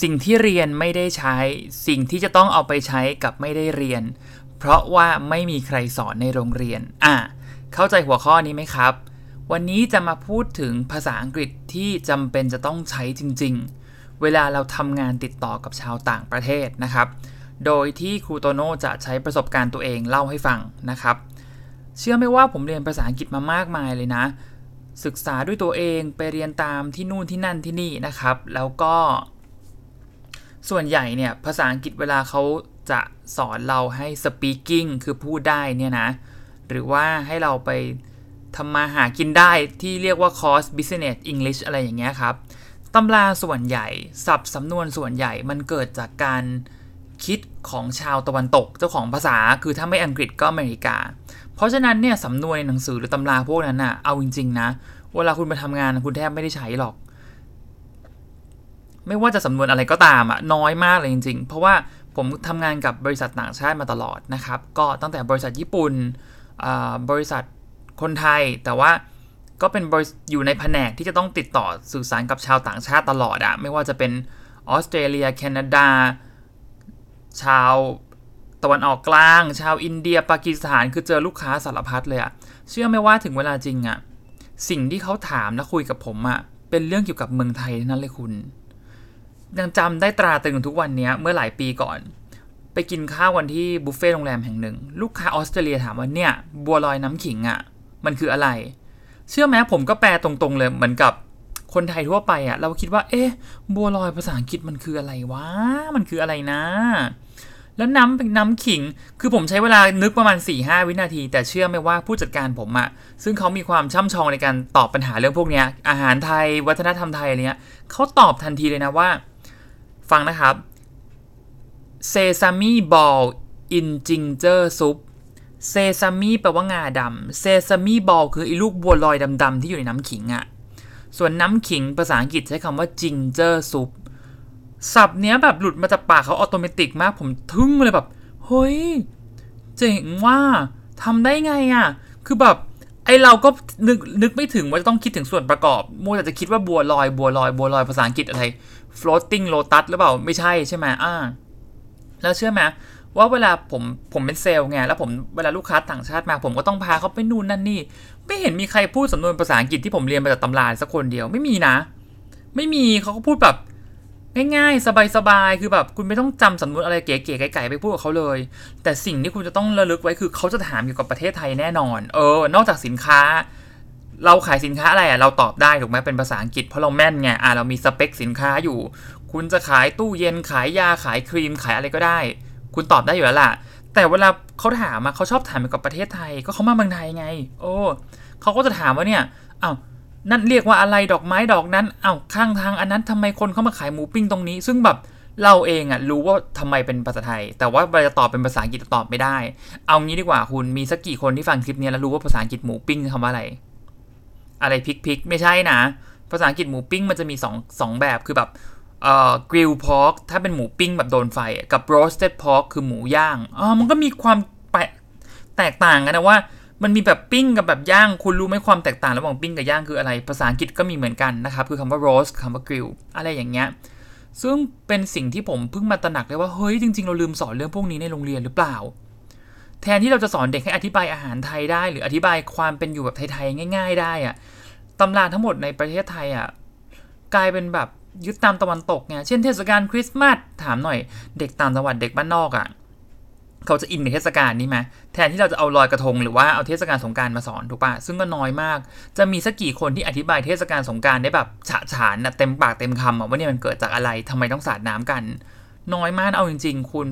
สิ่งที่เรียนไม่ได้ใช้ สิ่งที่จะต้องเอาไปใช้กับไม่ได้เรียน เพราะว่าไม่มีใครสอนในโรงเรียน อะ เข้าใจหัวข้อนี้ไหมครับ วันนี้จะมาพูดถึงภาษาอังกฤษที่จำเป็นจะต้องใช้จริง ๆ เวลาเราทำงานติดต่อกับชาวต่างประเทศนะครับ โดยที่ครูโตโน่จะใช้ประสบการณ์ตัวเองเล่าให้ฟังนะครับ เชื่อไหมว่าผมเรียนภาษาอังกฤษมามากมายเลยนะศึกษาด้วยตัวเองไปเรียนตามที่นู่นที่นั่นที่นี่นะครับ แล้วก็ ส่วนใหญ่เนี่ยภาษาอังกฤษเวลาเขาจะสอนเราให้ speaking คือพูดได้เนี่ยนะ หรือว่าให้เราไปทำมาหากินได้ที่เรียกว่า course business English อะไรอย่างเงี้ยครับตำราส่วนใหญ่สับสำนวนส่วนใหญ่มันเกิดจากการคิดของชาวตะวันตกเจ้าของภาษาคือถ้าไม่อังกฤษก็อเมริกา เพราะฉะนั้นเนี่ยสำนวนในหนังสือหรือตำราพวกนั้นน่ะเอาจริงๆนะ เวลาคุณไปทำงานคุณแทบไม่ได้ใช้หรอก ไม่ว่าจะสำนวนอะไรก็ตามอะน้อยมากเลยจริง ๆ เพราะว่าผมทำงานกับบริษัทต่างชาติมาตลอดนะครับ ก็ตั้งแต่บริษัทญี่ปุ่นบริษัทคนไทย แต่ว่าก็เป็นอยู่ในแผนกที่จะต้องติดต่อสื่อสารกับชาวต่างชาติตลอดอะไม่ว่าจะเป็นออสเตรเลีย แคนาดา ชาวตะวันออกกลาง ชาวอินเดีย ปากีสถาน คือเจอลูกค้าสารพัดเลยอะเชื่อไหมว่าถึงเวลาจริงอะสิ่งที่เขาถามและคุยกับผมอะเป็นเรื่องเกี่ยวกับเมืองไทยนั่นเลยคุณ ยังจำได้ตราตึงทุกวันนี้เมื่อหลายปีก่อน ไปกินข้าววันที่บุฟเฟ่โรงแรมแห่งหนึ่ง ลูกค้าออสเตรเลียถามว่าเนี่ย บัวลอยน้ำขิงอะ่ะ มันคืออะไร เชื่อไหมผมก็แปลตรงๆเลยเหมือนกับคนไทยทั่วไปอะ่ะ เราคิดว่า เอ๊ะ บัวลอยภาษาอังกฤษมันคืออะไรวะ มันคืออะไรนะ แล้วน้ำเป็นน้ำขิง คือผมใช้เวลานึกประมาณ4ี่ห้าวินาที แต่เชื่อไหมว่าผู้จัดการผมอะซึ่งเขามีความช่ำชองในการตอบปัญหาเรื่องพวกนี้อาหารไทย วัฒนธรรมไทยอะไรเงี้ยเขาตอบทันทีเลยนะว่า ฟังนะครับ sesame ball in ginger soup sesame แปลว่างาดำ sesame ball คือไอ้ลูกบัวลอยดำๆที่อยู่ในน้ำขิงอะส่วนน้ำขิงภาษาอังกฤษใช้คำว่า ginger soup ศัพท์เนี้ยแบบหลุดมาจากปากเขา automatic มากผมทึ่งเลยแบบ เฮ้ย เจ๋งว่ะทำได้ไงอะ่ะ คือแบบ ไอเราก็นึกนึกไม่ถึงว่าจะต้องคิดถึงส่วนประกอบมัวแต่จะคิดว่าบัวลอยบัวลอยบัวลอยภาษาอังกฤษอะไร floating lotus หรือเปล่าไม่ใช่ใช่ไหมอ่าแล้วเชื่อไหมว่าเวลาผมผมเป็นเซลล์ไงแล้วผมเวลาลูกค้าต่างชาติมา ผมก็ต้องพาเขาไปนู่นนั่นนี่ ไม่เห็นมีใครพูดสำนวนภาษาอังกฤษที่ผมเรียนมาจากตำราสักคนเดียวไม่มีนะ ไม่มีเขาก็พูดแบบง่ายๆ สบายๆ คือแบบคุณไม่ต้องจำสำนวนอะไรเก๋ๆไก่ๆไปพูดกับเขาเลย แต่สิ่งที่คุณจะต้องระลึกไว้คือเขาจะถามเกี่ยวกับประเทศไทยแน่นอน เออ นอกจากสินค้า เราขายสินค้าอะไรอะเราตอบได้ถูกไหมเป็นภาษาอังกฤษเพราะเราแม่นไงอะเรามีสเปคสินค้าอยู่ คุณจะขายตู้เย็นขายยาขายครีมขายอะไรก็ได้ คุณตอบได้อยู่แล้วล่ะ แต่เวลาเขาถามมาเขาชอบถามเกี่ยวกับประเทศไทย ก็เขามาเมืองไทยไง โอ้เขาก็จะถามว่าเนี่ยอ้าวนั่นเรียกว่าอะไรดอกไม้ดอกนั้นเอา้าข้างทางอันนั้นทำไมคนเข้ามาขายหมูปิ้งตรงนี้ ซึ่งแบบเราเองอะรู้ว่าทำไมเป็นภาษาไทย แต่ว่าเราจะตอบเป็นภาษาอังกฤษตอบไม่ได้ เอางี้ดีกว่าคุณมีสักกี่คนที่ฟังคลิปนี้แล้วรู้ว่าภาษาอังกฤษหมูปิ้งคำว่าอะไร อะไรพริกพิกไม่ใช่นะ ภาษาอังกฤษหมูปิ้งมันจะมี2อสองแบบคือแบบเอ่อ grilled pork ถ้าเป็นหมูปิ้งแบบโดนไฟกับ roasted pork คือหมูย่างอ๋อมันก็มีความแตกต่างกันนะว่ามันมีแบบปิ้งกับแบบย่าง คุณรู้ไหมความแตกต่างระหว่างปิ้งกับย่างคืออะไร ภาษาอังกฤษก็มีเหมือนกันนะครับ คือคำว่า roast คำว่า grill อะไรอย่างเงี้ย ซึ่งเป็นสิ่งที่ผมเพิ่งมาตระหนักได้ว่า เฮ้ย จริง ๆ เราลืมสอนเรื่องพวกนี้ในโรงเรียนหรือเปล่า แทนที่เราจะสอนเด็กให้อธิบายอาหารไทยได้ หรืออธิบายความเป็นอยู่แบบไทยๆง่าย ๆ ได้อะตำราทั้งหมดในประเทศไทยอะกลายเป็นแบบยึดตามตะวันตกไงเช่นเทศกาลคริสต์มาสถามหน่อยเด็กต่างจังหวัดเด็กบ้านนอกอะเขาจะอินในเทศกาลนี้ไหมแทนที่เราจะเอาลอยกระทงหรือว่าเอาเทศกาลสงการมาสอนถูกปะซึ่งก็น้อยมาก จะมีสักกี่คนที่อธิบายเทศกาลสงการได้แบบฉะฉานนะเต็มปากเต็มคำว่าเนี่ยมันเกิดจากอะไรทำไมต้องสาดน้ำกัน น้อยมากเอาจริง ๆ คุณ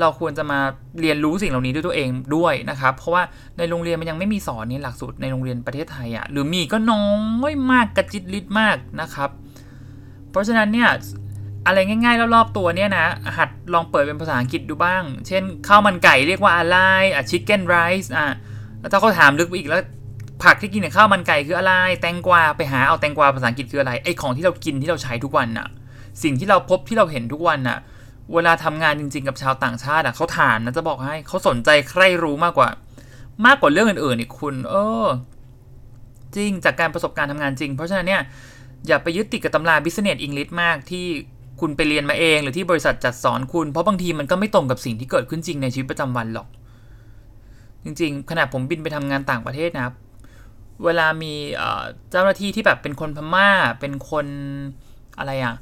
เราควรจะมาเรียนรู้สิ่งเหล่านี้ด้วยตัวเองด้วยนะครับ เพราะว่าในโรงเรียนมันยังไม่มีสอนนี่หลักสูตรในโรงเรียนประเทศไทยอะ่ะหรือมีก็น้อยมากกระจิตลิดมากนะครับ เพราะฉะนั้นเนี่ยอะไรง่ายๆรอบๆตัวเนี่ยนะ หัดลองเปิดเป็นภาษาอังกฤษดูบ้าง เช่นข้าวมันไก่เรียกว่าอะไรอะชิคเก้นไรซ์อะแล้วถ้าเขาถามลึกไปอีกแล้วผักที่กินในข้าวมันไก่คืออะไร แตงกวาไปหาเอาแตงกวาภาษาอังกฤษคืออะไรไอของที่เรากินที่เราใช้ทุกวันน่ะ สิ่งที่เราพบที่เราเห็นทุกวันน่ะ เวลาทำงานจริง ๆ กับชาวต่างชาติอะเขาถามนะจะบอกให้เขาสนใจใครรู้มากกว่า มากกว่าเรื่องอื่นๆอีกคุณ เออ จริงจากการประสบการณ์ทำงานจริง เพราะฉะนั้นเนี่ยอย่าไปยึดติดกับตำรา business English มากที่คุณไปเรียนมาเอง หรือที่บริษัทจัดสอนคุณ เพราะบางทีมันก็ไม่ตรงกับสิ่งที่เกิดขึ้นจริงในชีวิตประจำวันหรอก จริง ๆ ขณะผมบินไปทำงานต่างประเทศนะครับ เวลามีเจ้าหน้าที่ที่แบบเป็นคนพม่าเป็นคนอะไรอะ่ะ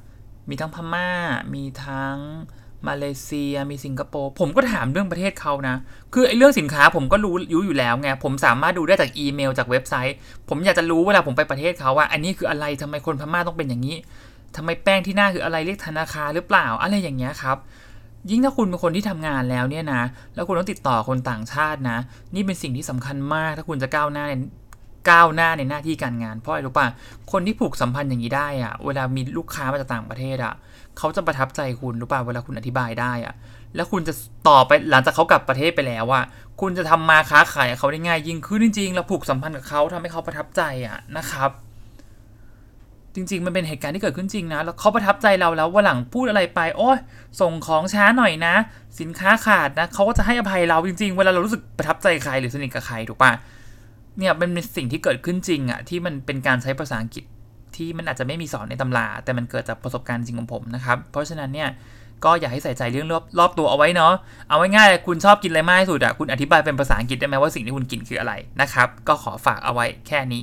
มีทั้งพม่า มีทั้งมาเลเซีย มีสิงคโปร์ ผมก็ถามเรื่องประเทศเขานะ คือไอ้เรื่องสินค้าผมก็รู้รู้อยู่แล้วไง ผมสามารถดูได้จากอีเมลจากเว็บไซต์ ผมอยากจะรู้เวลาผมไปประเทศเขาว่าอันนี้คืออะไรทำไมคนพม่าต้องเป็นอย่างนี้ทำไมแป้งที่หน้าคืออะไรเรียกธนาคารหรือเปล่า อะไรอย่างเงี้ยครับ ยิ่งถ้าคุณเป็นคนที่ทำงานแล้วเนี่ยนะ แล้วคุณต้องติดต่อคนต่างชาตินะ นี่เป็นสิ่งที่สำคัญมากถ้าคุณจะก้าวหน้าใน ก้าวหน้าในหน้าที่การงาน เพราะอะไรรู้ป่ะคนที่ผูกสัมพันธ์อย่างนี้ได้อะเวลามีลูกค้ามาจากต่างประเทศอะเขาจะประทับใจคุณรู้ป่ะเวลาคุณอธิบายได้อะแล้วคุณจะต่อไปหลังจากเขากลับประเทศไปแล้วอะคุณจะทำมาค้าขายเขาได้ง่ายยิ่งขึ้นจริงๆเราผูกสัมพันธ์กับเขาทำให้เขาประทับใจอะนะครับ จริง ๆ มันเป็นเหตุการณ์ที่เกิดขึ้นจริงนะแล้วเขาประทับใจเราแล้ววันหลังพูดอะไรไป โอ้ยส่งของช้าหน่อยนะ สินค้าขาดนะเขาก็จะให้อภัยเราจริง ๆ เวลาเรารู้สึกประทับใจใครหรือสนิทกับใครถูกปะ เนี่ยมันเป็นสิ่งที่เกิดขึ้นจริงอะที่มันเป็นการใช้ภาษาอังกฤษที่มันอาจจะไม่มีสอนในตำรา แต่มันเกิดจากประสบการณ์จริงของผมนะครับ เพราะฉะนั้นเนี่ยก็อยากให้ใส่ใจเรื่องรอบรอบตัวเอาไว้เนาะ เอาไว้ง่ายคุณชอบกินอะไรมากที่สุดอะคุณอธิบายเป็นภาษาอังกฤษได้ไหมว่าสิ่งที่คุณกินคืออะไรนะครับ ก็ขอฝากเอาไว้แค่นี้